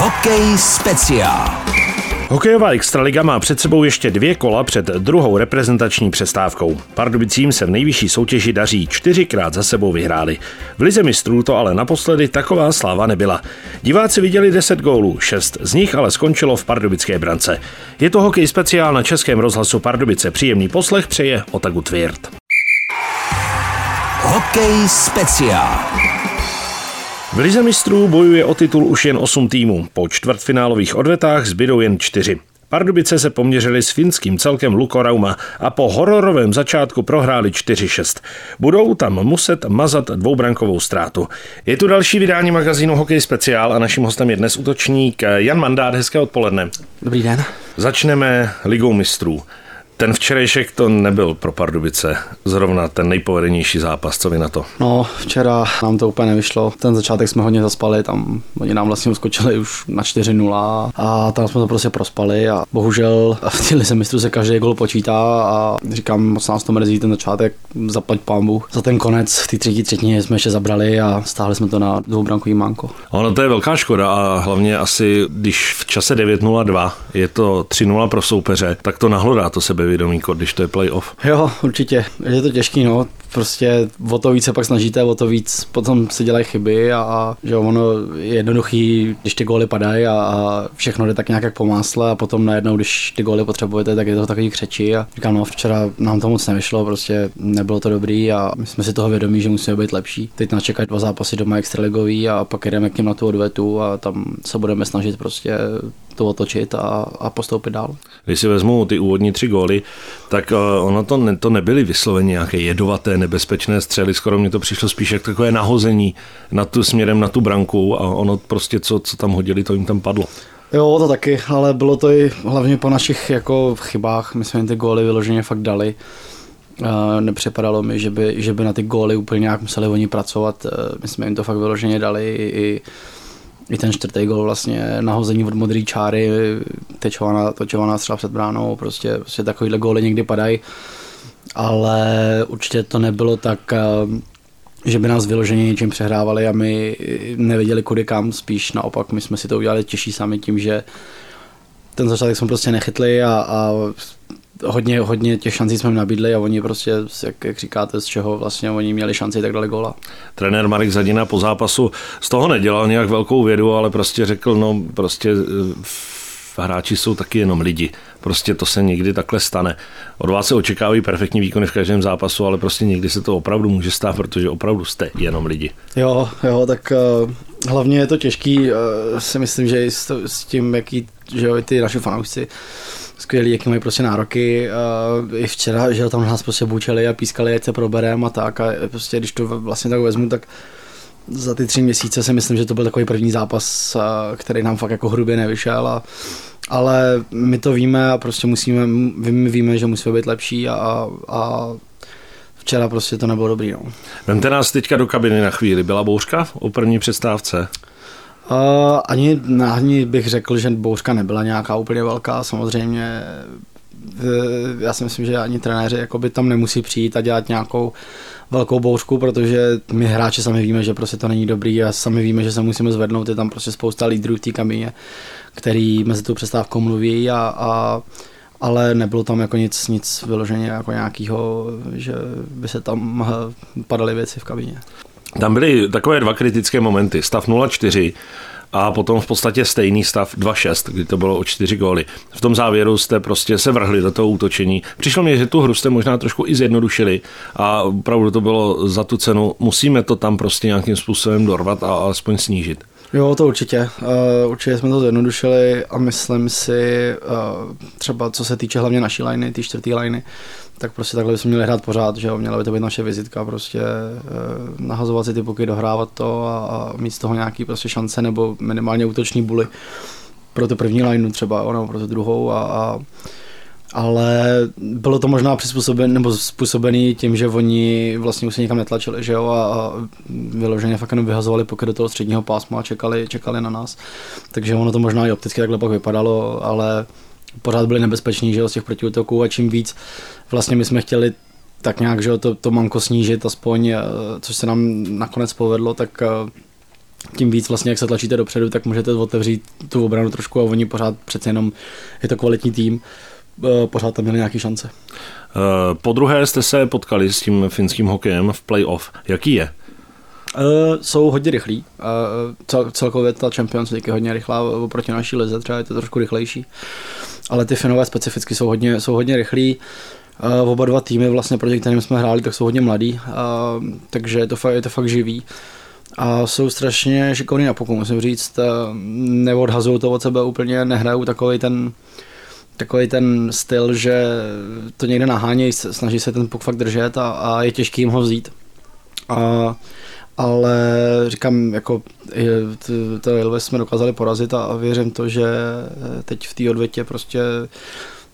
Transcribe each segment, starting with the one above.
Hokej speciál. Hokejová extraliga má před sebou ještě dvě kola před druhou reprezentační přestávkou. Pardubicím se v nejvyšší soutěži daří čtyřikrát za sebou vyhráli. V lize mistrů to ale naposledy taková sláva nebyla. Diváci viděli 10 gólů, 6 z nich ale skončilo v pardubické brance. Je to hokej speciál na českém rozhlasu Pardubice. Příjemný poslech přeje Otagu Tvirt. Hokej speciál. V Lize mistrů bojuje o titul už jen 8 týmů. Po čtvrtfinálových odvetách zbydou jen 4. Pardubice se poměřili s finským celkem Lukorauma a po hororovém začátku prohráli 4-6. Budou tam muset mazat dvoubrankovou ztrátu. Je tu další vydání magazínu Hokej Speciál a naším hostem je dnes útočník Jan Mandát. Hezké odpoledne. Dobrý den. Začneme ligou mistrů. Ten včerejšek to nebyl pro Pardubice zrovna ten nejpovedenější zápas, co vy na to? No, včera nám to úplně nevyšlo. Ten začátek jsme hodně zaspali, tam oni nám vlastně uskočili už na 4-0 a tam jsme to prostě prospali a bohužel v té lize mistru se každý gol počítá a říkám, moc nás to mrzí ten začátek, zaplať pámbu. Za ten konec v té třetí třetině jsme ještě zabrali a stáhli jsme to na dvoubrankový manko. Ono to je velká škoda a hlavně asi, když v čase 9.02 je to 3-0 pro soupeře, tak to nahlodá to sebe sebevědomí, když to je playoff. Jo, určitě. Je to těžký, no. Prostě o to víc se pak snažíte, o to víc potom se dělají chyby a, a že ono je jednoduchý, když ty góly padají a, a, všechno jde tak nějak jak po másle a potom najednou, když ty góly potřebujete, tak je to takový křeči a říkám, no včera nám to moc nevyšlo, prostě nebylo to dobrý a my jsme si toho vědomí, že musíme být lepší. Teď nás čekají dva zápasy doma extraligový a pak jdeme k ním na tu odvetu a tam se budeme snažit prostě to otočit a, a postoupit dál. Když si vezmu ty úvodní tři góly, tak uh, ono to, ne, to nebyly vysloveně nějaké jedovaté, nebezpečné střely, skoro mi to přišlo spíš jak takové nahození na tu, směrem na tu branku a ono prostě, co, co tam hodili, to jim tam padlo. Jo, to taky, ale bylo to i hlavně po našich jako chybách. My jsme jim ty góly vyloženě fakt dali. Uh, nepřipadalo mi, že by, že by na ty góly úplně nějak museli oni pracovat. Uh, my jsme jim to fakt vyloženě dali i, i i ten čtvrtý gol vlastně nahození od modré čáry, tečovaná, točovaná střela před bránou, prostě, prostě takovýhle góly někdy padají, ale určitě to nebylo tak, eh, že by nás vyloženě něčím přehrávali a my nevěděli kudy kam, spíš naopak my jsme si to udělali těžší sami tím, že ten začátek jsme prostě nechytli a, a hodně, hodně těch šancí jsme jim nabídli a oni prostě, jak, jak říkáte, z čeho vlastně oni měli šanci, tak dali góla. Trenér Marek Zadina po zápasu z toho nedělal nějak velkou vědu, ale prostě řekl, no prostě eh, hráči jsou taky jenom lidi. Prostě to se někdy takhle stane. Od vás se očekávají perfektní výkony v každém zápasu, ale prostě někdy se to opravdu může stát, protože opravdu jste jenom lidi. Jo, jo, tak uh, hlavně je to těžký, uh, si myslím, že s, s tím, jaký, že jo, ty naši fanoušci skvělí, jaký mají prostě nároky. Uh, I včera, že tam nás prostě bučeli a pískali, ať se probereme a tak. A prostě, když to vlastně tak vezmu, tak za ty tři měsíce si myslím, že to byl takový první zápas, uh, který nám fakt jako hrubě nevyšel. A, ale my to víme a prostě musíme, my víme, že musíme být lepší a, a včera prostě to nebylo dobrý. No. Vemte nás teďka do kabiny na chvíli. Byla bouřka o první přestávce? Uh, ani, ani bych řekl, že bouřka nebyla nějaká úplně velká, samozřejmě já si myslím, že ani trenéři jakoby tam nemusí přijít a dělat nějakou velkou bouřku, protože my hráči sami víme, že prostě to není dobrý a sami víme, že se musíme zvednout, je tam prostě spousta lídrů v té kabině, který mezi tou přestávkou mluví a, a ale nebylo tam jako nic, nic vyloženě jako nějakého, že by se tam padaly věci v kabině. Tam byly takové dva kritické momenty. Stav 0-4 a potom v podstatě stejný stav 2-6, kdy to bylo o čtyři góly. V tom závěru jste prostě se vrhli do toho útočení. Přišlo mi, že tu hru jste možná trošku i zjednodušili a opravdu to bylo za tu cenu. Musíme to tam prostě nějakým způsobem dorvat a alespoň snížit. Jo, to určitě. Uh, určitě jsme to zjednodušili a myslím si, uh, třeba co se týče hlavně naší liney, ty čtvrtý liney, tak prostě takhle bychom měli hrát pořád, že jo, měla by to být naše vizitka, prostě uh, nahazovat si ty puky, dohrávat to a, a mít z toho nějaký prostě šance nebo minimálně útoční buly pro tu první lineu třeba, nebo pro tu druhou a, a ale bylo to možná přizpůsobené nebo způsobený tím, že oni vlastně už se nikam netlačili, že jo, a, a vyloženě fakt jenom vyhazovali pokud do toho středního pásma a čekali, čekali na nás. Takže ono to možná i opticky takhle pak vypadalo, ale pořád byli nebezpeční, že z těch protiútoků a čím víc vlastně my jsme chtěli tak nějak, že to, to manko snížit aspoň, eh, což se nám nakonec povedlo, tak eh, tím víc vlastně, jak se tlačíte dopředu, tak můžete otevřít tu obranu trošku a oni pořád přece jenom je to kvalitní tým, eh, pořád tam měli nějaké šance. Po druhé jste se potkali s tím finským hokejem v playoff. Jaký je? Uh, jsou hodně rychlí. Uh, cel, celkově ta Champions League je hodně rychlá oproti naší lize, třeba je to trošku rychlejší. Ale ty Finové specificky jsou hodně, jsou hodně rychlí. Uh, oba dva týmy, vlastně proti kterým jsme hráli, tak jsou hodně mladí, uh, takže je to, fakt, je to fakt živý. A jsou strašně šikovní na puku, musím říct. Uh, neodhazují to od sebe úplně, nehrajou takový ten takový ten styl, že to někde nahánějí, snaží se ten puk fakt držet a, a je těžký jim ho vzít. A ale říkám, jako to Ilves jsme dokázali porazit a, věřím to, že teď v té odvětě prostě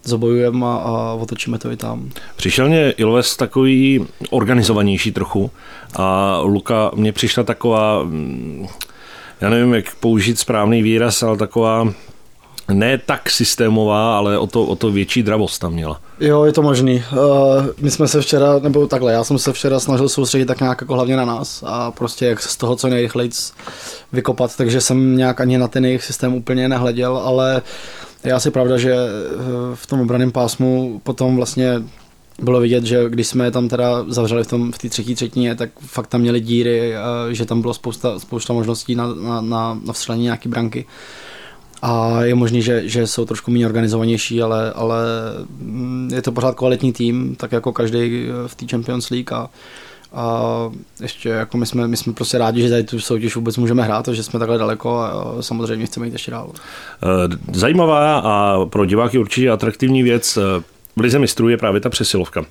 zabojujeme a, a otočíme to i tam. Přišel mě Ilves takový organizovanější trochu a Luka mě přišla taková, mm, já nevím, jak použít správný výraz, ale taková ne tak systémová, ale o to, o to větší dravost tam měla. Jo, je to možný. Uh, my jsme se včera, nebo takhle, já jsem se včera snažil soustředit tak nějak jako hlavně na nás a prostě jak z toho co nejrychleji vykopat, takže jsem nějak ani na ten jejich systém úplně nehleděl, ale je asi pravda, že eh, v tom obraném pásmu potom vlastně bylo vidět, že když jsme tam teda zavřeli v, tom, v té třetí třetině, tak fakt tam měli díry, že tam bylo spousta, spousta možností na, na, na, na vstřelení nějaký branky a je možný, že, že jsou trošku méně organizovanější, ale, ale mm, je to pořád kvalitní tým, tak jako každý v té Champions League a, a ještě jako my jsme, my jsme prostě rádi, že tady tu soutěž vůbec můžeme hrát, že jsme takhle daleko a samozřejmě chceme jít ještě dál. Eh, zajímavá a pro diváky určitě atraktivní věc eh, v Lize mistrů je právě ta přesilovka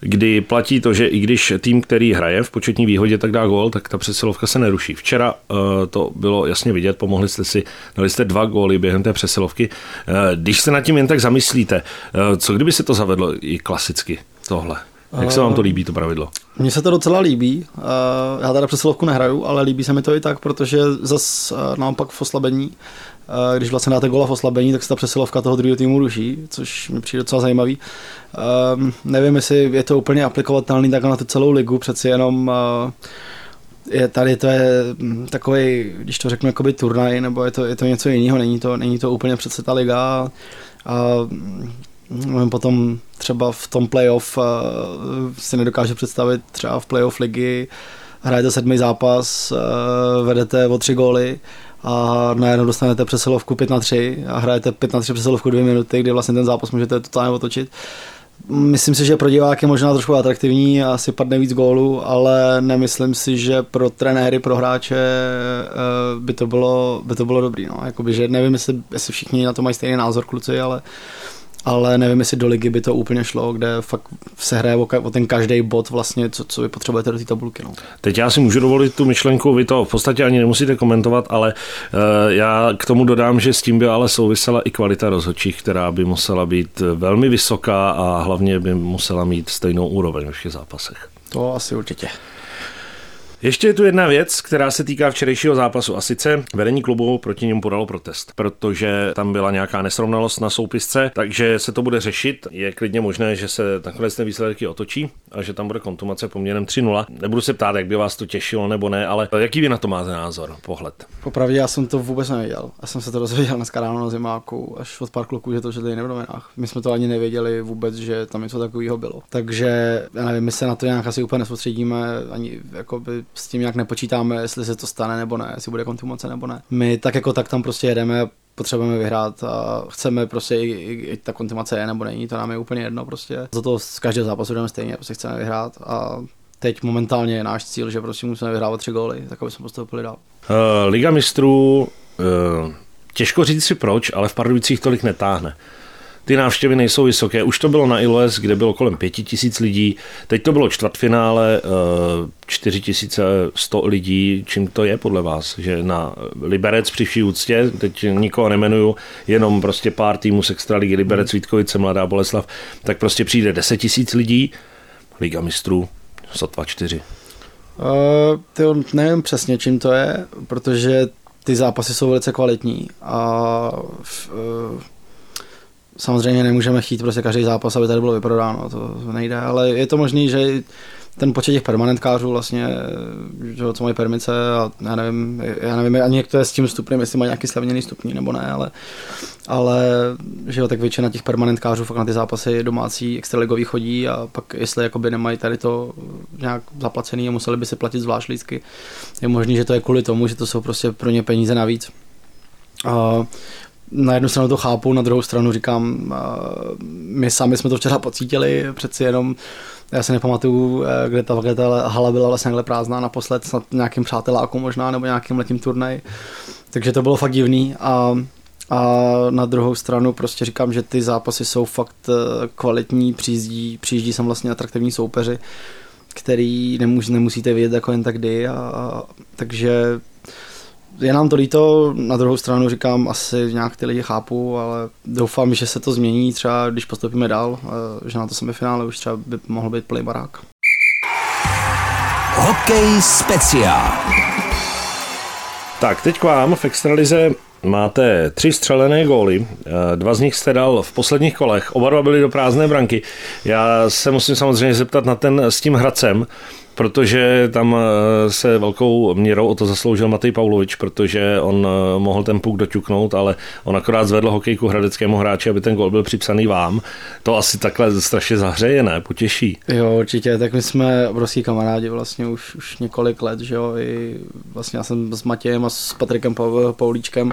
kdy platí to, že i když tým, který hraje v početní výhodě, tak dá gól, tak ta přesilovka se neruší. Včera uh, to bylo jasně vidět, pomohli jste si, dali jste dva góly během té přesilovky. Uh, když se nad tím jen tak zamyslíte, uh, co kdyby se to zavedlo i klasicky, tohle? Jak se vám to líbí, to pravidlo? Mně se to docela líbí. Já teda přesilovku nehraju, ale líbí se mi to i tak, protože zas naopak v oslabení když vlastně dáte gola v oslabení, tak se ta přesilovka toho druhého týmu ruší, což mi přijde docela zajímavý. Um, nevím, jestli je to úplně aplikovatelný tak na tu celou ligu, přeci jenom uh, je tady to je hm, takový, když to řeknu, jakoby turnaj, nebo je to, je to něco jiného, není to, není to úplně přece ta liga. A, hm, potom třeba v tom playoff uh, si nedokážu představit třeba v playoff ligy hrajete sedmý zápas, uh, vedete o tři góly a najednou dostanete přesilovku 5 na 3 a hrajete 5 na 3 přesilovku 2 minuty, kdy vlastně ten zápas můžete totálně otočit. Myslím si, že pro diváky je možná trošku atraktivní a asi padne víc gólů, ale nemyslím si, že pro trenéry, pro hráče eh, by to bylo, by to bylo dobrý. No. Jakoby, že nevím, jestli, jestli všichni na to mají stejný názor kluci, ale ale nevím, jestli do ligy by to úplně šlo, kde fakt se hraje o, o ten každý bod vlastně, co, co vy potřebujete do té tabulky. No. Teď já si můžu dovolit tu myšlenku, vy to v podstatě ani nemusíte komentovat, ale uh, já k tomu dodám, že s tím by ale souvisela i kvalita rozhodčích, která by musela být velmi vysoká a hlavně by musela mít stejnou úroveň ve všech zápasech. To asi určitě. Ještě je tu jedna věc, která se týká včerejšího zápasu a sice vedení klubu proti němu podalo protest, protože tam byla nějaká nesrovnalost na soupisce, takže se to bude řešit. Je klidně možné, že se nakonec ten výsledky otočí a že tam bude kontumace poměrem 3-0. Nebudu se ptát, jak by vás to těšilo nebo ne, ale jaký vy na to máte názor, pohled? Popravdě já jsem to vůbec nevěděl. Já jsem se to dozvěděl dneska ráno na zimáku, až od pár kluků, že to tady v novinách. My jsme to ani nevěděli vůbec, že tam něco takového bylo. Takže já nevím, my se na to nějak asi úplně nesoustředíme, ani jakoby s tím nějak nepočítáme, jestli se to stane nebo ne, jestli bude kontumace nebo ne. My tak jako tak tam prostě jedeme, potřebujeme vyhrát a chceme prostě i, i, i ta kontumace je nebo není, to nám je úplně jedno prostě. Za to z každého zápasu jdeme stejně, prostě chceme vyhrát a teď momentálně je náš cíl, že prostě musíme vyhrávat tři góly, tak aby jsme postoupili dál. Uh, Liga mistrů, uh, těžko říct si proč, ale v Pardubicích tolik netáhne ty návštěvy nejsou vysoké. Už to bylo na Iles, kde bylo kolem 5000 lidí, teď to bylo čtvrtfinále, 4100 eh, lidí. Čím to je podle vás? Že na Liberec při vší úctě, teď nikoho nemenuju, jenom prostě pár týmů z Extraligy, Liberec, Vítkovice, Mladá Boleslav, tak prostě přijde 10 tisíc lidí, Liga mistrů, sotva čtyři. Uh, ty nevím přesně, čím to je, protože ty zápasy jsou velice kvalitní a uh, samozřejmě nemůžeme chtít prostě každý zápas, aby tady bylo vyprodáno, to nejde, ale je to možný, že ten počet těch permanentkářů vlastně, že, co mají permice a já nevím, já nevím ani jak to je s tím stupněm, jestli mají nějaký slavněný stupní nebo ne, ale, ale že jo, tak většina těch permanentkářů fakt na ty zápasy domácí extraligový chodí a pak jestli jakoby nemají tady to nějak zaplacený a museli by si platit zvlášť lístky, je možný, že to je kvůli tomu, že to jsou prostě pro ně peníze navíc. A na jednu stranu to chápu, na druhou stranu říkám, my sami jsme to včera pocítili, přeci jenom já se nepamatuju, eh, kde ta, kde ta hala byla vlastně takhle prázdná naposled, snad nějakým přáteláku možná, nebo nějakým letním turnaj. Takže to bylo fakt divný a, a na druhou stranu prostě říkám, že ty zápasy jsou fakt eh, kvalitní, přijíždí, přijíždí sem vlastně atraktivní soupeři, který nemus, nemusíte vidět jako jen tak kdy a, a takže je nám to líto, na druhou stranu říkám, asi nějak ty lidi chápu, ale doufám, že se to změní třeba, když postoupíme dál, že na to semifinále už třeba by mohl být plný barák. Hokej speciál. Tak, teď k vám v Extralize máte tři střelené góly, dva z nich jste dal v posledních kolech, oba dva byly do prázdné branky. Já se musím samozřejmě zeptat na ten s tím Hradcem protože tam eh, se velkou měrou o to zasloužil Matej Paulovič, protože on eh, mohl ten puk doťuknout, ale on akorát zvedl hokejku hradeckému hráči, aby ten gol byl připsaný vám. To asi takhle strašně zahřeje, ne? Potěší. Jo, určitě, tak my jsme obrovský kamarádi vlastně už, už několik let, že jo, i vlastně já jsem s Matějem a s Patrikem Paulíčkem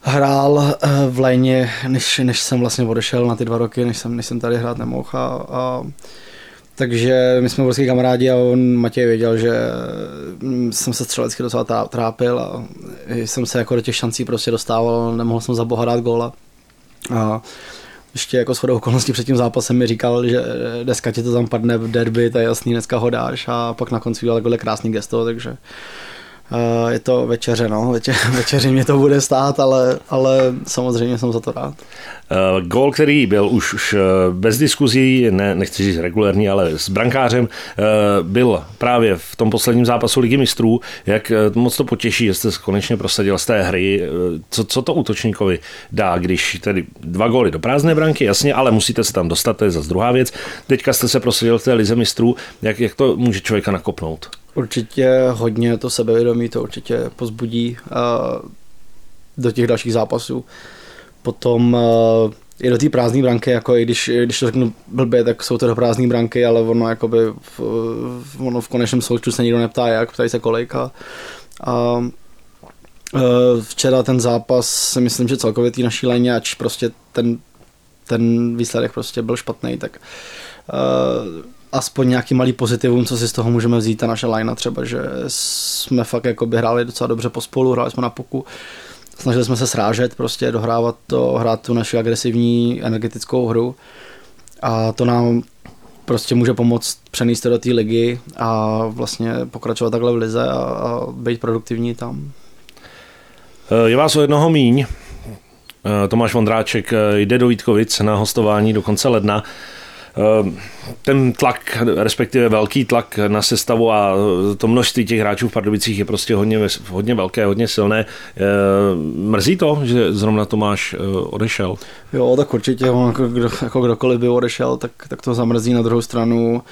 hrál eh, v léně, než, než jsem vlastně odešel na ty dva roky, než jsem, než jsem tady hrát nemohl a, a takže my jsme vlastně kamarádi a on Matěj věděl, že mm, jsem se střelecky docela trápil a jsem se jako do těch šancí prostě dostával, nemohl jsem za boha dát góla. A ještě jako shodou okolností před tím zápasem mi říkal, že dneska ti to tam padne v derby, to je jasný, dneska ho dáš a pak na konci udělal takhle krásný gesto, takže je to večeře, no, Večer, večeři mě to bude stát, ale, ale samozřejmě jsem za to rád. Uh, který byl už, už eh, bez diskuzí, ne, nechci říct regulární, ale s brankářem, uh, byl právě v tom posledním zápasu Ligy mistrů. Jak moc to potěší, že jste konečně prosadil z té hry. Co, co to útočníkovi dá, když tedy dva góly do prázdné branky, jasně, ale musíte se tam dostat, to je zase druhá věc. Teďka jste se prosadil v té Lize mistrů. Jak, jak to může člověka nakopnout? Určitě hodně to sebevědomí, to určitě pozbudí do těch dalších zápasů. Potom i do té prázdné branky, jako i když, když to řeknu blbě, tak jsou to do prázdné branky, ale ono jakoby v, ono v konečném součtu se nikdo neptá jak, ptají se kolik a, a včera ten zápas si myslím, že celkově tý naší léně, ač prostě ten, ten výsledek prostě byl špatný, tak uh, aspoň nějaký malý pozitivum, co si z toho můžeme vzít, ta naše linea třeba, že jsme fakt jako by hráli docela dobře pospolu, hráli jsme na puku, snažili jsme se srážet, prostě dohrávat to, hrát tu naši agresivní energetickou hru a to nám prostě může pomoct přenést to do té ligy a vlastně pokračovat takhle v lize a, a být produktivní tam. Je vás o jednoho míň. Tomáš Vondráček jde do Vítkovic na hostování do konce ledna. Ehm, ten tlak, respektive velký tlak na sestavu a to množství těch hráčů v Pardubicích je prostě hodně, hodně velké, hodně silné. Ehm, mrzí to, že zrovna Tomáš eh, odešel? Jo, tak určitě, jako, kdo, jako kdokoliv by odešel, tak, tak to zamrzí na druhou stranu.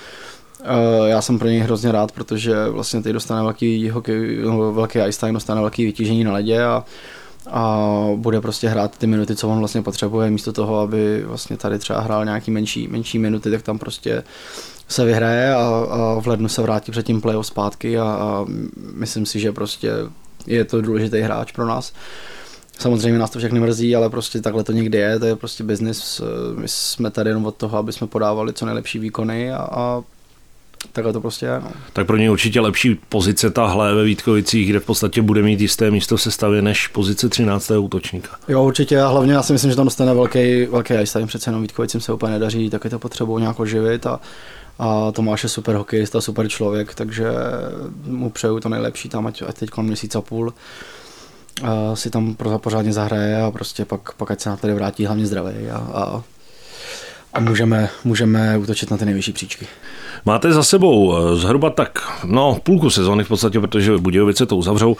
Eh, já jsem pro něj hrozně rád, protože vlastně teď dostane velký hokej, no, velký ice time, dostane velký vytížení na ledě a a bude prostě hrát ty minuty, co on vlastně potřebuje, místo toho, aby vlastně tady třeba hrál nějaký menší, menší minuty, tak tam prostě se vyhraje a, a v lednu se vrátí před tím playoff zpátky a, a myslím si, že prostě je to důležitý hráč pro nás. Samozřejmě nás to všechny mrzí, ale prostě takhle to někdy je, to je prostě biznis. My jsme tady jenom od toho, aby jsme podávali co nejlepší výkony a, a Takhle to prostě je. No. Tak pro něj určitě lepší pozice tahle ve Vítkovicích, kde v podstatě bude mít jisté místo v sestavě než pozice 13. útočníka. Jo, určitě a hlavně já si myslím, že tam dostane velký, velký ice time, přece jenom Vítkovicím se úplně nedaří, taky to potřebují nějak oživit a, a Tomáš je super hokejista, super člověk, takže mu přeju to nejlepší tam, ať, ať teď kolem měsíc a půl a si tam pořádně zahraje a prostě pak, pak ať se na tady vrátí hlavně zdravý a, a a můžeme, můžeme útočit na ty nejvyšší příčky. Máte za sebou eh, zhruba tak, no půlku sezóny v podstatě, protože Budějovice to uzavřou,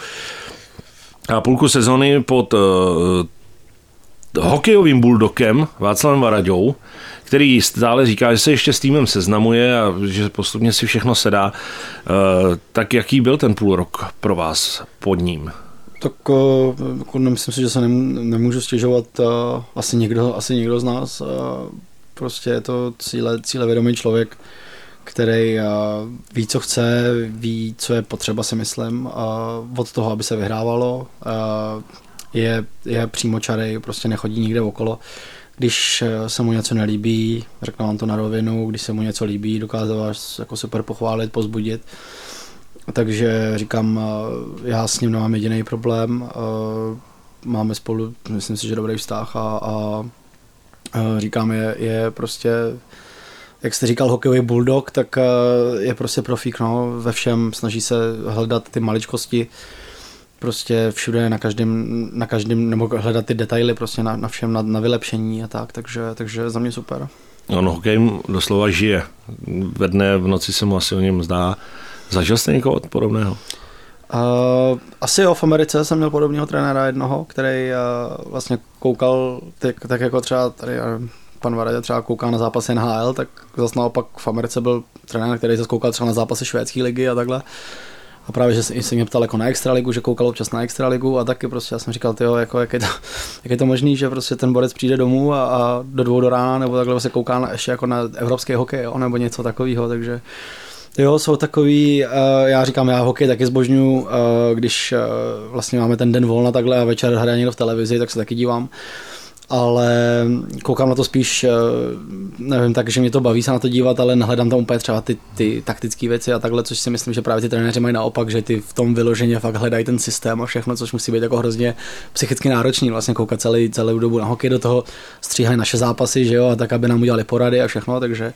a půlku sezóny pod uh, hokejovým buldokem Václavem Varaďou, který stále říká, že se ještě s týmem seznamuje a že postupně si všechno sedá. Eh, tak jaký byl ten půl rok pro vás pod ním? Tak jako nemyslím si, že se nemůžu stěžovat asi někdo, asi někdo z nás. Prostě je to cíle, cíle vědomý člověk, který ví, co chce, ví, co je potřeba, si myslím, od toho, aby se vyhrávalo. Je, je přímočarej, prostě nechodí nikde okolo. Když se mu něco nelíbí, řekne vám to na rovinu, když se mu něco líbí, dokáže vás jako super pochválit, pozbudit. Takže říkám, já s ním nemám jediný problém. Máme spolu, myslím si, že dobrý vztah a, a říkám, je, je prostě jak jste říkal, hokejový bulldog, tak je prostě profík, no, ve všem snaží se hledat ty maličkosti, prostě všude na každém, na každém, nebo hledat ty detaily prostě na, na všem, na, na vylepšení a tak, takže, takže za mě super. On hokej doslova žije. Ve dne, v noci se mu asi o něm zdá. Zažil jste někoho podobného? Uh, asi jo, v Americe jsem měl podobného trenéra jednoho, který uh, vlastně koukal, tak, tak jako třeba tady uh, pan Varadě třeba kouká na zápasy NHL, tak zase naopak v Americe byl trenér, který se koukal třeba na zápasy švédské ligy a takhle. A právě, že se mě ptal jako na extraligu, že koukal občas na extraligu a taky prostě já jsem říkal, tyjo, jako, jak, je to, jak je to možný, že prostě ten borec přijde domů a, a do dvou do rána nebo takhle se kouká na, ještě jako na evropský hokej, jo, nebo něco takového, takže Jo, jsou takový, uh, já říkám, já hokej taky zbožňu, uh, když uh, vlastně máme ten den volna takhle a večer hraje někdo v televizi, tak se taky dívám ale koukám na to spíš, eh, nevím, tak, že mě to baví se na to dívat, ale nehledám tam úplně třeba ty, ty taktické věci a takhle, což si myslím, že právě ty trenéři mají naopak, že ty v tom vyloženě fakt hledají ten systém a všechno, což musí být jako hrozně psychicky náročný, vlastně koukat celý, celou dobu na hokej, do toho stříhají naše zápasy, že jo, a tak, aby nám udělali porady a všechno, takže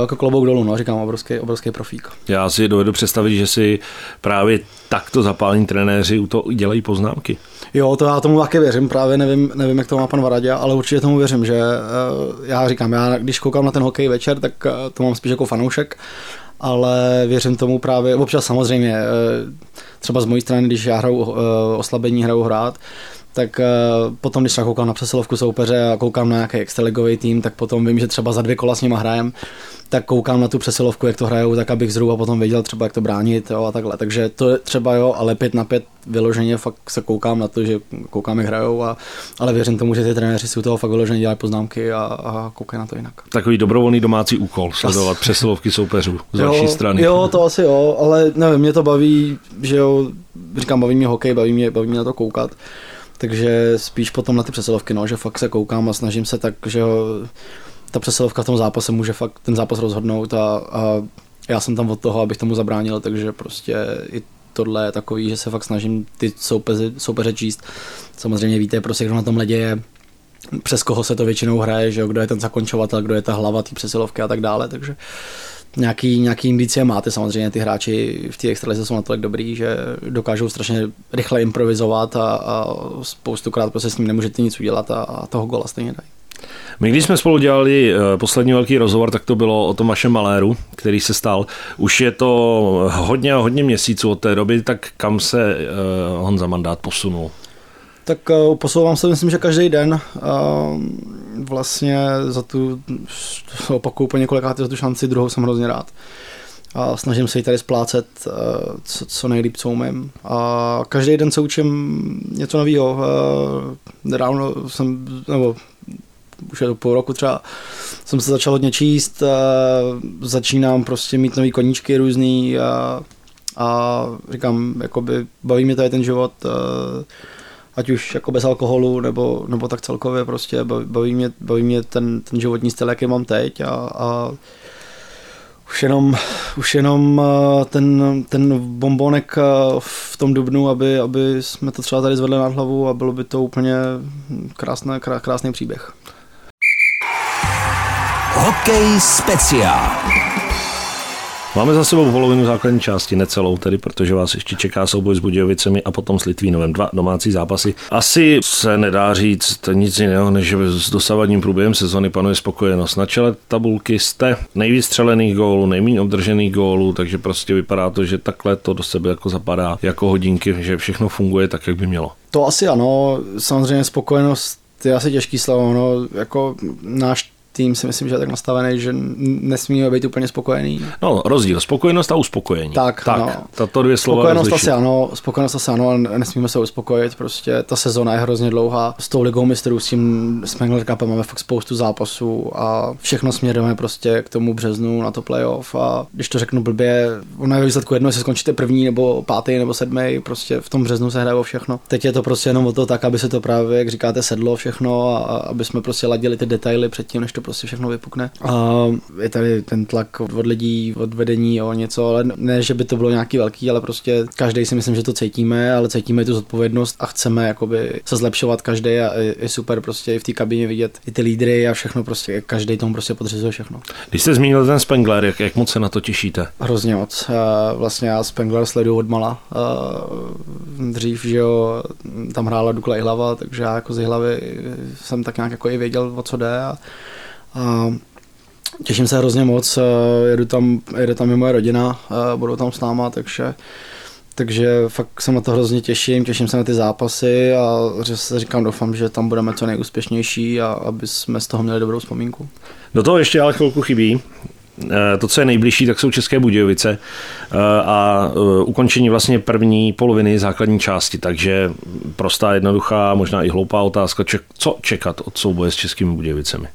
jako klobouk dolů, no, říkám, obrovský, obrovský profík. Já si dovedu představit, že si právě takto zapálení trenéři u toho dělají poznámky. Jo, to já tomu taky věřím, právě nevím, nevím jak to má pan Varadě, ale určitě tomu věřím, že eh, já říkám, já když koukám na ten hokej večer, tak eh, to mám spíš jako fanoušek, ale věřím tomu právě, občas samozřejmě, eh, třeba z mojí strany, když já hraju oslabení, hraju hrát, tak potom, když třeba koukám na přesilovku soupeře a koukám na nějaký extraligový tým, tak potom vím, že třeba za dvě kola s nima hrajem, tak koukám na tu přesilovku, jak to hrajou, tak abych zhruba potom věděl třeba, jak to bránit jo, a takhle. Takže to je třeba jo, ale pět na pět vyloženě fakt se koukám na to, že koukám, jak hrajou, a, ale věřím tomu, že ty trenéři si u toho fakt vyloženě dělají poznámky a, a koukají na to jinak. Takový dobrovolný domácí úkol, sledovat přesilovky soupeřů z jo, vaší strany. Jo, to asi jo, ale nevím, mě to baví, že jo, říkám, baví mě hokej, baví mě, baví mě na to koukat. Takže spíš potom na ty přesilovky, no, že fakt se koukám a snažím se tak, že ta přesilovka v tom zápase může fakt ten zápas rozhodnout a, a já jsem tam od toho, abych tomu zabránil, takže prostě i tohle je takový, že se fakt snažím ty soupeře, soupeře číst. Samozřejmě víte, prostě kdo na tom ledě je, přes koho se to většinou hraje, že jo, kdo je ten zakončovatel, kdo je ta hlava té přesilovky a tak dále, takže nějaký, nějaký indicie máte, samozřejmě ty hráči v té extralize jsou natolik dobrý, že dokážou strašně rychle improvizovat a, a spoustukrát prostě s ním nemůžete nic udělat a, a toho gola stejně dají. My když jsme spolu dělali eh, poslední velký rozhovor, tak to bylo o tom vašem maléru, který se stal. Už je to hodně a hodně měsíců od té doby, tak kam se eh, Honza Mandát posunul? Tak uh, posouvám se, myslím, že každý den uh, vlastně za tu, opakuju po několikrát za tu šanci, druhou jsem hrozně rád. A snažím se ji tady splácet uh, co, co nejlíp, co umím. A každý den se učím něco nového. Ráno jsem, nebo už je to půl roku třeba, jsem se začal hodně číst, začínám prostě mít nový koníčky různý a, a říkám, jakoby baví mě tady ten život, ať už jako bez alkoholu, nebo, nebo tak celkově prostě baví mě, baví mě ten, ten životní styl, jaký mám teď a, a už jenom, už jenom ten, ten bombonek v tom dubnu, aby, aby jsme to třeba tady zvedli nad hlavu a bylo by to úplně krásné, krásný příběh. Hokej speciál. Máme za sebou polovinu základní části, necelou tedy, protože vás ještě čeká souboj s Budějovicemi a potom s Litvínovem. Dva domácí zápasy. Asi se nedá říct nic jiného, než že s dosavadním průběhem sezony panuje spokojenost. Na čele tabulky jste nejvíc střelených gólů, nejméně obdržených gólů, takže prostě vypadá to, že takhle to do sebe jako zapadá jako hodinky, že všechno funguje tak, jak by mělo. To asi ano, samozřejmě spokojenost je asi těžký slovo, no, jako náš tým si myslím, že je tak nastavený, že nesmíme být úplně spokojený. No, rozdíl, spokojenost a uspokojení. Tak, tak no. tato dvě slova Spokojenost rozlišit. asi ano, spokojenost asi ano, ale nesmíme se uspokojit, prostě ta sezona je hrozně dlouhá. S tou ligou mistrů, s tím Spengler Cupem máme fakt spoustu zápasů a všechno směrujeme prostě k tomu březnu na to playoff a když to řeknu blbě, ono je ve výsledku jedno, jestli skončíte první nebo pátý nebo sedmý, prostě v tom březnu se hraje o všechno. Teď je to prostě jenom o to tak, aby se to právě, jak říkáte, sedlo všechno a, a aby jsme prostě ladili ty detaily předtím, než to prostě všechno vypukne. A je tady ten tlak od lidí, od vedení o něco, ale ne, že by to bylo nějaký velký, ale prostě každý si myslím, že to cítíme, ale cítíme i tu zodpovědnost a chceme jakoby se zlepšovat každý a je, super prostě i v té kabině vidět i ty lídry a všechno prostě, každý tomu prostě podřizuje všechno. Když jste zmínil ten Spengler, jak, jak moc se na to těšíte? Hrozně moc. A Vlastně já Spengler sleduju od mala. A Dřív, že jo, tam hrála Dukla Jihlava, takže já jako z Jihlavy jsem tak nějak jako i věděl, o co jde. A, a těším se hrozně moc. a Jedu tam, jede tam i moje rodina, a budou tam s náma, takže takže fakt se na to hrozně těším, těším se na ty zápasy a se říkám, doufám, že tam budeme co nejúspěšnější a aby jsme z toho měli dobrou vzpomínku. Do toho ještě ale chvilku chybí. Eh, To, co je nejbližší, tak jsou České Budějovice eh, a eh, ukončení vlastně první poloviny základní části, takže prostá, jednoduchá, možná i hloupá otázka, co čekat od souboje s Českými Budějovicemi?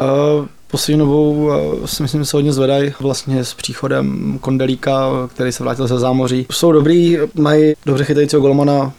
Uh, poslední dobou si myslím, že se hodně zvedají vlastně s příchodem Kondelíka, který se vrátil ze zámoří. Jsou dobrý, mají dobře chytajícího golmana,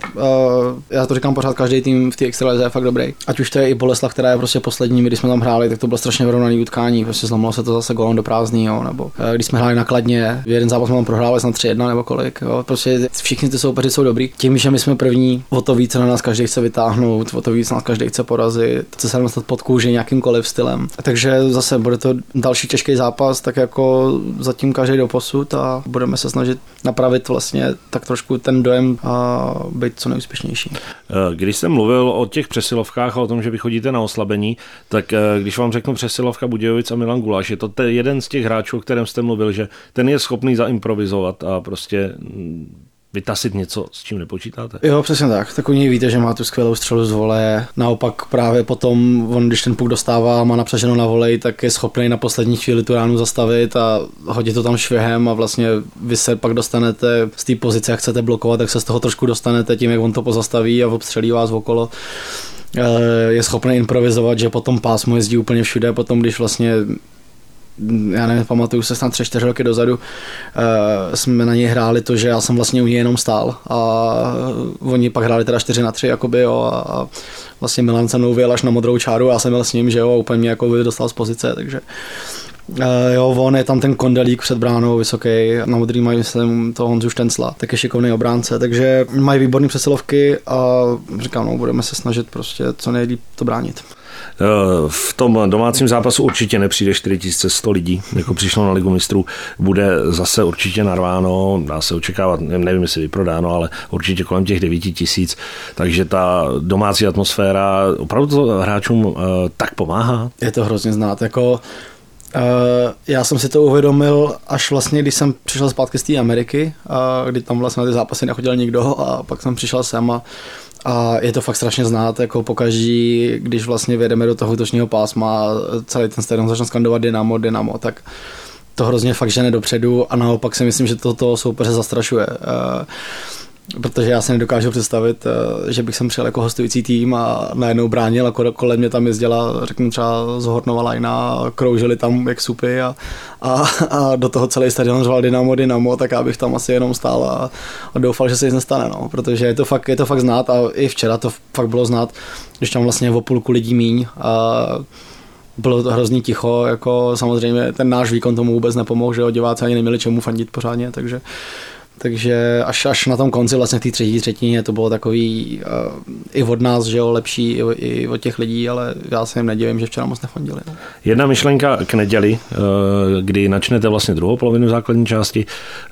já to říkám pořád, každý tým v té extralize je fakt dobrý. Ať už to je i Boleslav, která je prostě poslední, když jsme tam hráli, tak to bylo strašně vyrovnaný utkání, prostě zlomilo se to zase golem do prázdného, nebo uh, když jsme hráli nakladně, jeden zápas jsme tam prohráli snad 3-1 nebo kolik, jo. prostě všichni ty soupeři jsou dobrý. Tím, že my jsme první, o to více na nás každý chce vytáhnout, o to víc nás každý chce porazit, chce se nám dostat pod kůži nějakýmkoliv stylem. Takže zase bude to další těžký zápas, tak jako zatím každý do posud a budeme se snažit napravit vlastně tak trošku ten dojem a být co nejúspěšnější. Eh, Když jsem mluvil o těch přesilovkách a o tom, že vy chodíte na oslabení, tak eh, když vám řeknu přesilovka Budějovic a Milan Guláš, je to jeden z těch hráčů, o kterém jste mluvil, že ten je schopný zaimprovizovat a prostě mm, vytasit něco, s čím nepočítáte? Jo, přesně tak. Tak u něj víte, že má tu skvělou střelu z vole. Naopak právě potom, on když ten puk dostává, má napřaženo na volej, tak je schopný na poslední chvíli tu ránu zastavit a hodit to tam švihem a vlastně vy se pak dostanete z té pozice, jak chcete blokovat, tak se z toho trošku dostanete tím, jak on to pozastaví a obstřelí vás okolo Eh, je schopný improvizovat, že potom pásmo jezdí úplně všude, potom když vlastně já nevím, pamatuju se snad tři, čtyři roky dozadu, uh, jsme na něj hráli to, že já jsem vlastně u něj jenom stál a oni pak hráli teda 4 na 3, jakoby, jo, a, vlastně Milan se mnou vyjel až na modrou čáru a já jsem byl s ním, že jo, a úplně mě jako dostal z pozice, takže Uh, jo, on je tam ten kondelík před bránou vysoký, na modrý mají myslím to Honzu Štencla, tak je šikovný obránce, takže mají výborné přesilovky a říkám, no, budeme se snažit prostě co nejlíp to bránit. Eh, V tom domácím zápasu určitě nepřijde 4100 lidí, jako přišlo na Ligu mistrů. Bude zase určitě narváno, dá se očekávat, nevím, jestli vyprodáno, ale určitě kolem těch 9000. Takže ta domácí atmosféra opravdu to hráčům eh, tak pomáhá. Je to hrozně znát, jako Uh, já jsem si to uvědomil až vlastně, když jsem přišel zpátky z té Ameriky, kdy tam vlastně na ty zápasy nechodil nikdo a pak jsem přišel sem a, a je to fakt strašně znát, jako pokaždý, když vlastně vyjedeme do toho útočního pásma, celý ten stadion začne skandovat Dynamo, Dynamo, tak to hrozně fakt žene dopředu a naopak si myslím, že to soupeře zastrašuje. Uh, protože já si nedokážu představit, eh, že bych sem přijel jako hostující tým a najednou bránil a kole- kolem mě tam jezdila, řeknu třeba z Hornova Lajna, a kroužili tam jak supy a, a, a do toho celý stadion řval Dynamo, Dynamo, tak já bych tam asi jenom stál a, a doufal, že se nic nestane, no, protože je to, fakt, je to fakt znát a i včera to fakt bylo znát, když tam vlastně o půlku lidí míň a bylo to hrozně ticho, jako samozřejmě ten náš výkon tomu vůbec nepomohl, že jo, diváci ani neměli čemu fandit pořádně, takže takže až, až na tom konci vlastně v té třetí třetině to bylo takový uh, i od nás, že jo, lepší i, i od těch lidí, ale já se jim nedivím, že včera moc nefandili. No. Jedna myšlenka k neděli, eh, kdy načnete vlastně druhou polovinu základní části,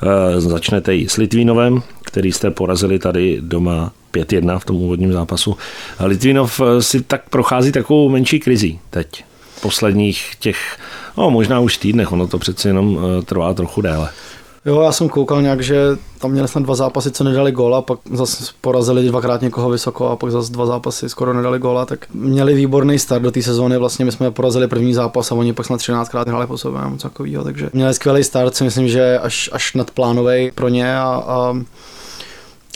eh, začnete ji s Litvínovem, který jste porazili tady doma 5-1 v tom úvodním zápasu. Eh, si tak prochází takovou menší krizi teď. Posledních těch, no možná už týdnech, ono to přeci jenom trvá trochu déle. Jo, já jsem koukal nějak, že tam měli snad dva zápasy, co nedali góla, pak zase porazili dvakrát někoho vysoko a pak zase dva zápasy skoro nedali góla, tak měli výborný start do té sezóny, vlastně my jsme porazili první zápas a oni pak snad 13krát hráli po sobě, takového, takže měli skvělý start, si myslím, že až, až nadplánový pro ně a, a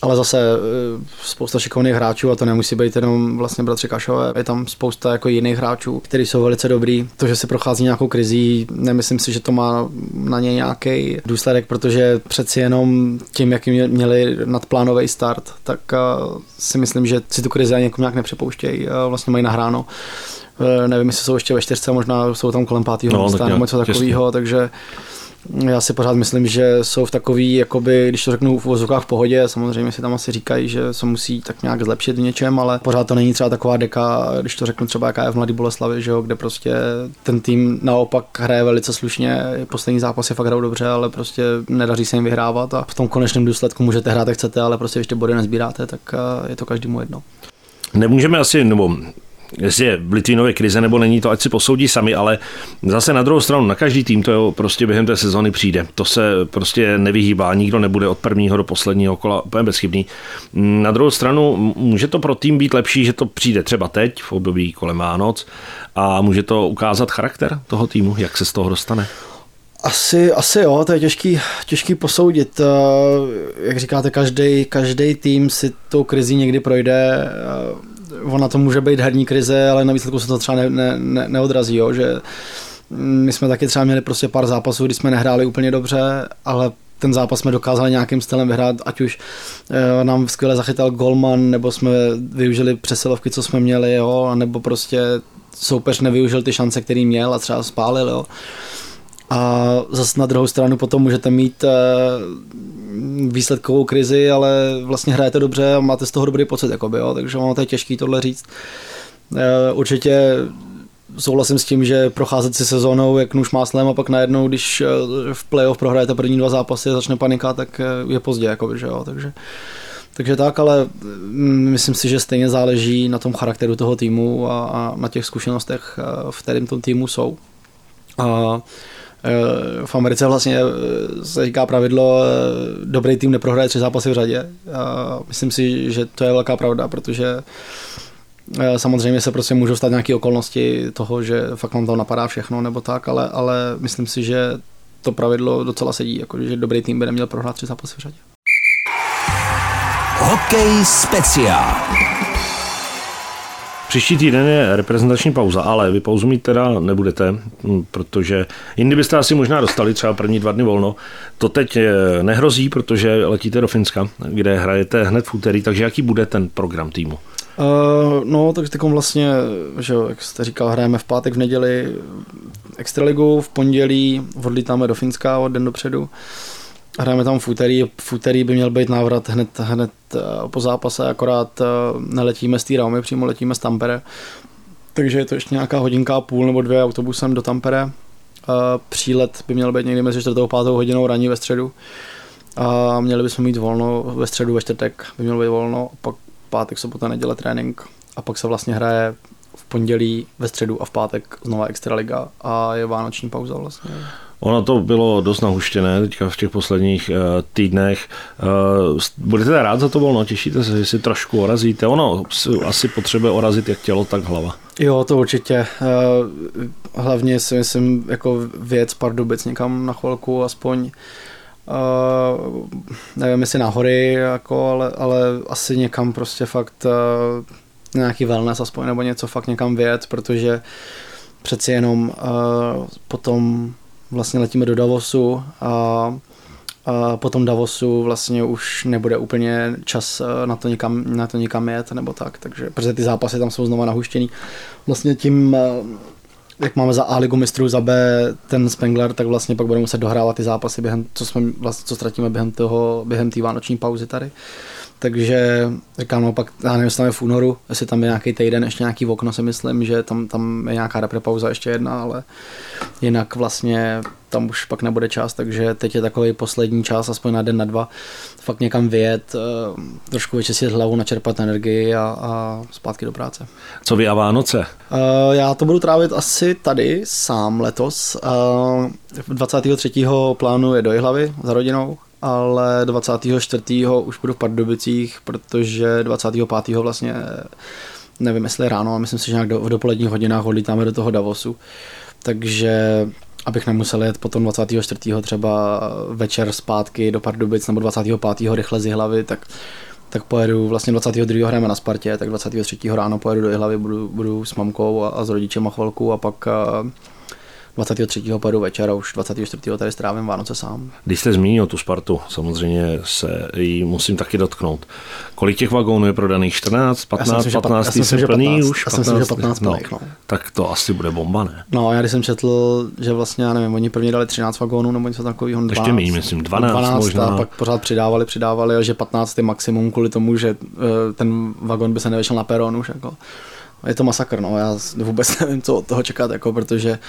ale zase eh, spousta šikovných hráčů a to nemusí být jenom vlastně bratři Kašové. Je tam spousta jako jiných hráčů, kteří jsou velice dobrý. To, že si prochází nějakou krizí, nemyslím si, že to má na ně nějaký důsledek, protože přeci jenom tím, jaký měli nadplánový start, tak eh, si myslím, že si tu krizi ani jako nějak nepřepouštějí. Vlastně mají nahráno. Eh, nevím, jestli jsou ještě ve čtyřce, možná jsou tam kolem pátého no, místa nebo něco takového, takže já si pořád myslím, že jsou v takový, jakoby, když to řeknu v vozovkách v pohodě, samozřejmě si tam asi říkají, že se musí tak nějak zlepšit v něčem, ale pořád to není třeba taková deka, když to řeknu třeba jaká je v Mladý Boleslavi, že jo, kde prostě ten tým naopak hraje velice slušně, poslední zápasy fakt hrajou dobře, ale prostě nedaří se jim vyhrávat a v tom konečném důsledku můžete hrát, jak chcete, ale prostě ještě body nezbíráte, tak eh, je to každému jedno. Nemůžeme asi, nebo jestli je v Litvínově krize nebo není, to ať si posoudí sami, ale zase na druhou stranu na každý tým to je prostě během té sezony přijde. To se prostě nevyhýbá, nikdo nebude od prvního do posledního kola úplně bezchybný. Na druhou stranu může to pro tým být lepší, že to přijde třeba teď v období kolem Vánoc a může to ukázat charakter toho týmu, jak se z toho dostane. Asi, asi jo, to je těžký, těžký posoudit. Eh, jak říkáte, každý, každý tým si tou krizí někdy projde eh, ona to může být herní krize, ale na výsledku se to třeba ne, ne, ne, neodrazí, jo, že my jsme taky třeba měli prostě pár zápasů, kdy jsme nehráli úplně dobře, ale ten zápas jsme dokázali nějakým stylem vyhrát, ať už e, nám skvěle zachytal Golman, nebo jsme využili přesilovky, co jsme měli, jo, nebo prostě soupeř nevyužil ty šance, který měl a třeba spálil, jo. A zase na druhou stranu potom můžete mít e, výsledkovou krizi, ale vlastně hrajete dobře a máte z toho dobrý pocit, jakoby, jo, takže ono to je těžké tohle říct. E, určitě souhlasím s tím, že procházet si sezónou jak nůž máslem a pak najednou, když e, v playoff prohrajete první dva zápasy a začne panika, tak je pozdě, jakoby, že jo, takže takže tak, ale mm, myslím si, že stejně záleží na tom charakteru toho týmu a, a na těch zkušenostech, v kterém tom týmu jsou. A Eh, v Americe vlastně eh, se říká pravidlo, eh, dobrý tým neprohraje tři zápasy v řadě. A myslím si, že to je velká pravda, protože Samozřejmě se prostě můžou stát nějaké okolnosti toho, že fakt vám tam napadá všechno nebo tak, ale, ale myslím si, že to pravidlo docela sedí, jako, že dobrý tým by neměl prohrát tři zápasy v řadě. Hokej speciál. Příští týden je reprezentační pauza, ale vy pauzu mít teda nebudete, protože jindy byste asi možná dostali třeba první dva dny volno. To teď eh, nehrozí, protože letíte do Finska, kde hrajete hned v úterý, takže jaký bude ten program týmu? Uh, no, tak teď vlastně, že jak jste říkal, hrajeme v pátek, v neděli Extraligu, v pondělí odlítáme do Finska o den dopředu. Hrajeme tam v úterý, v úterý by měl být návrat hned, hned eh, po zápase, akorát eh, neletíme z té Raumy, přímo letíme z Tampere, takže je to ještě nějaká hodinka a půl nebo dvě autobusem do Tampere. Eh, přílet by měl být někdy mezi 4. a 5. hodinou raní ve středu a měli bychom mít volno ve středu, ve čtvrtek by mělo být volno, a pak pátek, sobota, neděle trénink a pak se vlastně hraje v pondělí, ve středu a v pátek znova Extraliga a je vánoční pauza vlastně. Ono to bylo dost nahuštěné teďka v těch posledních uh, týdnech. Uh, budete rád za to volno? Těšíte se, že si trošku orazíte? Ono asi potřebuje orazit jak tělo, tak hlava. Jo, to určitě. Uh, hlavně si myslím, jako věc Pardubic někam na chvilku aspoň. Nevím, jestli na hory, jako, ale, ale asi někam prostě fakt nějaký wellness aspoň, nebo něco fakt někam věc, protože přeci jenom uh, potom vlastně letíme do Davosu a, a potom Davosu vlastně už nebude úplně čas eh, na to někam, na to někam jet nebo tak, takže protože ty zápasy tam jsou znova nahuštěný. Vlastně tím, eh, jak máme za A ligu mistrů, za B ten Spengler, tak vlastně pak budeme muset dohrávat ty zápasy, během, co, jsme, vlastně, co ztratíme během toho, během té vánoční pauzy tady. Takže říkám, no pak, já nevím, jestli tam je v únoru, jestli tam je nějaký týden, ještě nějaký okno si myslím, že tam, tam je nějaká reprepauza ještě jedna, ale jinak vlastně tam už pak nebude čas, takže teď je takový poslední čas, aspoň na den, na dva, fakt někam vyjet, eh, trošku vyčistit hlavu, načerpat energii a, a zpátky do práce. Co vy a Vánoce? Uh, já to budu trávit asi tady sám letos. Uh, 23. plánu je do Jihlavy za rodinou, ale 24. už budu v Pardubicích, protože 25. vlastně nevím, jestli ráno, a myslím si, že nějak do, v dopoledních hodinách odlítáme do toho Davosu. Takže abych nemusel jet potom 24. třeba večer zpátky do Pardubic nebo 25. rychle z hlavy, tak tak pojedu, vlastně 22. hrajeme na Spartě, tak 23. ráno pojedu do hlavy, budu, budu s mamkou a, a s rodičem a chvilku a pak 23. pojedu večer a už 24. tady strávím Vánoce sám. Když jste zmínil tu Spartu, samozřejmě se jí musím taky dotknout. Kolik těch vagónů je prodaných? 14, 15, myslím, 15, 15 jsem plný 15, už? 15, myslím, že 15 no, plných, no. Tak to asi bude bomba, ne? No, já když jsem četl, že vlastně, já nevím, oni první dali 13 vagónů nebo něco takového. 12, Ještě méně, myslím, 12, 12 možná. A pak pořád přidávali, přidávali, a že 15 je maximum kvůli tomu, že eh, ten vagón by se nevešel na peron už. Jako. Je to masakr, no, já vůbec nevím, co od toho čekat, jako, protože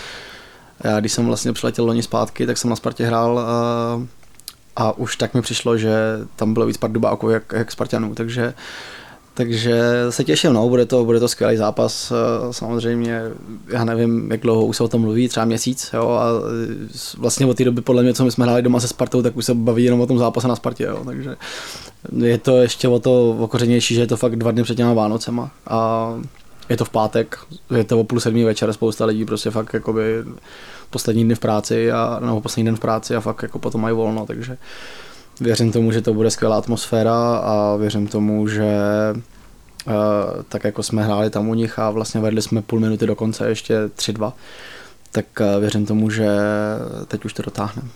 já když jsem vlastně přiletěl loni zpátky, tak jsem na Spartě hrál a, a už tak mi přišlo, že tam bylo víc pardubáků jak, jak Spartanů, takže takže se těším, no, bude to, bude to skvělý zápas, samozřejmě, já nevím, jak dlouho už se o tom mluví, třeba měsíc, jo, a vlastně od té doby, podle mě, co my jsme hráli doma se Spartou, tak už se baví jenom o tom zápase na Spartě, jo, takže je to ještě o to okořenější, že je to fakt dva dny před těma Vánocema a je to v pátek, je to o půl sedmý večer, spousta lidí prostě fakt jakoby poslední dny v práci a, nebo poslední den v práci a fakt jako potom mají volno, takže věřím tomu, že to bude skvělá atmosféra a věřím tomu, že uh, tak jako jsme hráli tam u nich a vlastně vedli jsme půl minuty do konce ještě 3-2, tak uh, věřím tomu, že teď už to dotáhneme.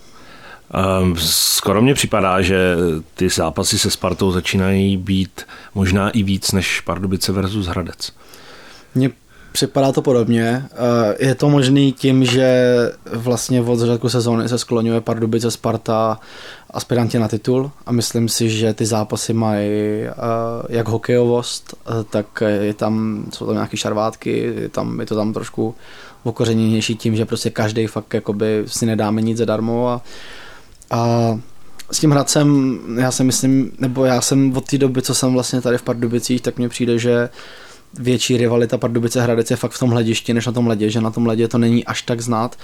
Um, skoro mně připadá, že ty zápasy se Spartou začínají být možná i víc než Pardubice versus Hradec. Mně připadá to podobně. Eh, je to možný tím, že vlastně od začátku sezóny se skloňuje Pardubice, Sparta, aspiranti na titul a myslím si, že ty zápasy mají eh, jak hokejovost, eh, tak je tam, jsou tam nějaké šarvátky, je, tam, je to tam trošku okořeněnější tím, že prostě každý fakt jakoby si nedáme nic zadarmo a, a s tím Hradcem, já si myslím, nebo já jsem od té doby, co jsem vlastně tady v Pardubicích, tak mně přijde, že větší rivalita Pardubice Hradec je fakt v tom hledišti, než na tom ledě, že na tom ledě to není až tak znát.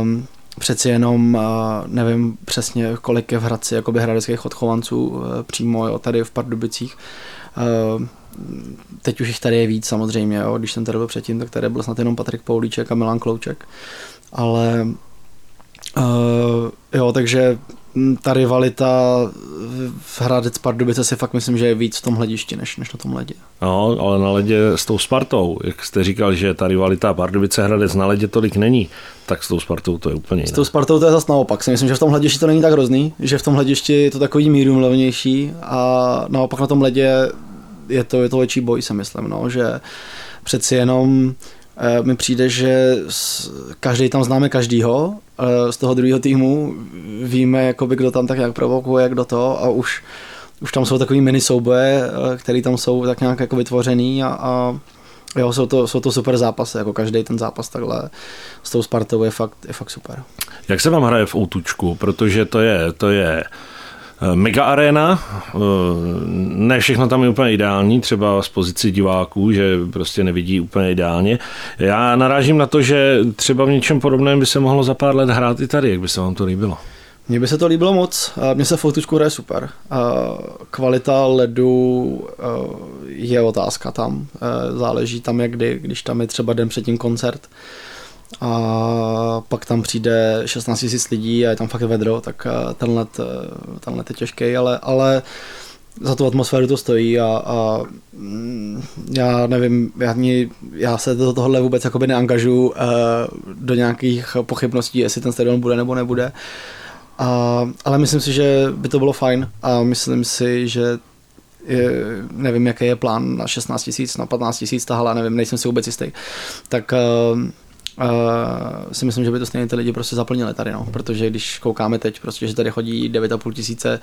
Um, přeci jenom uh, nevím přesně, kolik je v Hradci jakoby hradeckých odchovanců uh, přímo jo, tady v Pardubicích. Uh, teď už jich tady je víc samozřejmě, jo. když jsem tady byl předtím, tak tady byl snad jenom Patrik Poulíček a Milan Klouček. Ale uh, jo, takže ta rivalita v Hradec Pardubice si fakt myslím, že je víc v tom hledišti, než, než na tom ledě. No, ale na ledě s tou Spartou, jak jste říkal, že ta rivalita Pardubice Hradec na ledě tolik není, tak s tou Spartou to je úplně jiné. S tou Spartou to je zase naopak. Si myslím, že v tom hledišti to není tak hrozný, že v tom hledišti je to takový míru levnější a naopak na tom ledě je to, je to větší boj, si myslím, no, že přeci jenom Eh, mi přijde, že každý tam známe každýho eh, z toho druhého týmu, víme, jakoby, kdo tam tak nějak provokuje, kdo to a už, už tam jsou takový mini souboje, eh, které tam jsou tak nějak jako vytvořený a, a jo, jsou to, jsou to super zápasy, jako každý ten zápas takhle s tou Spartou je fakt, je fakt super. Jak se vám hraje v Outučku, protože to je, to je Eh, mega arena, eh, ne všechno tam je úplně ideální, třeba z pozici diváků, že prostě nevidí úplně ideálně. Já narážím na to, že třeba v něčem podobném by se mohlo za pár let hrát i tady, jak by se vám to líbilo. Mně by se to líbilo moc. Mně se Foutučku hraje super. Kvalita ledu eh, je otázka tam. Záleží tam, jak kdy, když tam je třeba den předtím koncert a pak tam přijde 16 000 lidí a je tam fakt vedro, tak eh, ten let, eh, je těžký, ale, ale za tu atmosféru to stojí a, a mm, já nevím, já, mě, já se do tohohle vůbec jakoby neangažu uh, do nějakých pochybností, jestli ten stadion bude nebo nebude. A, ale myslím si, že by to bylo fajn a myslím si, že je, nevím, jaký je plán na 16 tisíc, na 15 tisíc ta hala, nevím, nejsem si vůbec jistý. Tak uh, uh, si myslím, že by to stejně ty lidi prostě zaplnili tady, no. protože když koukáme teď, prostě, že tady chodí 9,5 tisíce,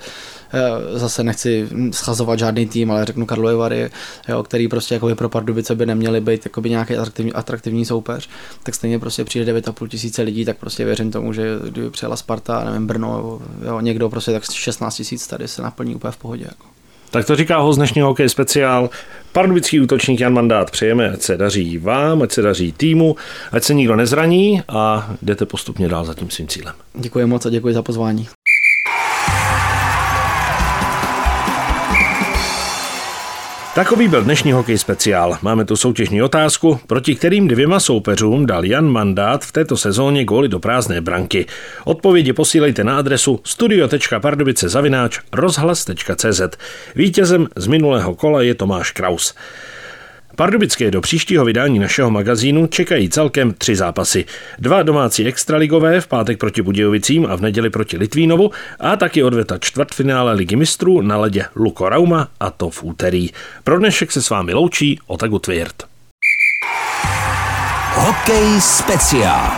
uh, zase nechci schazovat žádný tým, ale řeknu Karlovy Vary, jo, který prostě jakoby pro Pardubice by neměli být jakoby nějaký atraktivní, atraktivní soupeř, tak stejně prostě přijde 9,5 tisíce lidí, tak prostě věřím tomu, že kdyby přijela Sparta, nevím, Brno, jo, někdo prostě tak 16 tisíc tady se naplní úplně v pohodě. Jako. Tak to říká ho z dnešního hokej speciál. Pardubický útočník Jan Mandát přejeme, ať se daří vám, ať se daří týmu, ať se nikdo nezraní a jdete postupně dál za tím svým cílem. Děkuji moc a děkuji za pozvání. Takový byl dnešní hokej speciál. Máme tu soutěžní otázku, proti kterým dvěma soupeřům dal Jan Mandát v této sezóně góly do prázdné branky. Odpovědi posílejte na adresu studio.pardubice rozhlas.cz. Vítězem z minulého kola je Tomáš Kraus. Pardubické do příštího vydání našeho magazínu čekají celkem tři zápasy. Dva domácí extraligové v pátek proti Budějovicím a v neděli proti Litvínovu a taky odveta čtvrtfinále ligy mistrů na ledě Luko Rauma a to v úterý. Pro dnešek se s vámi loučí Otagu Tvirt. Hokej speciál.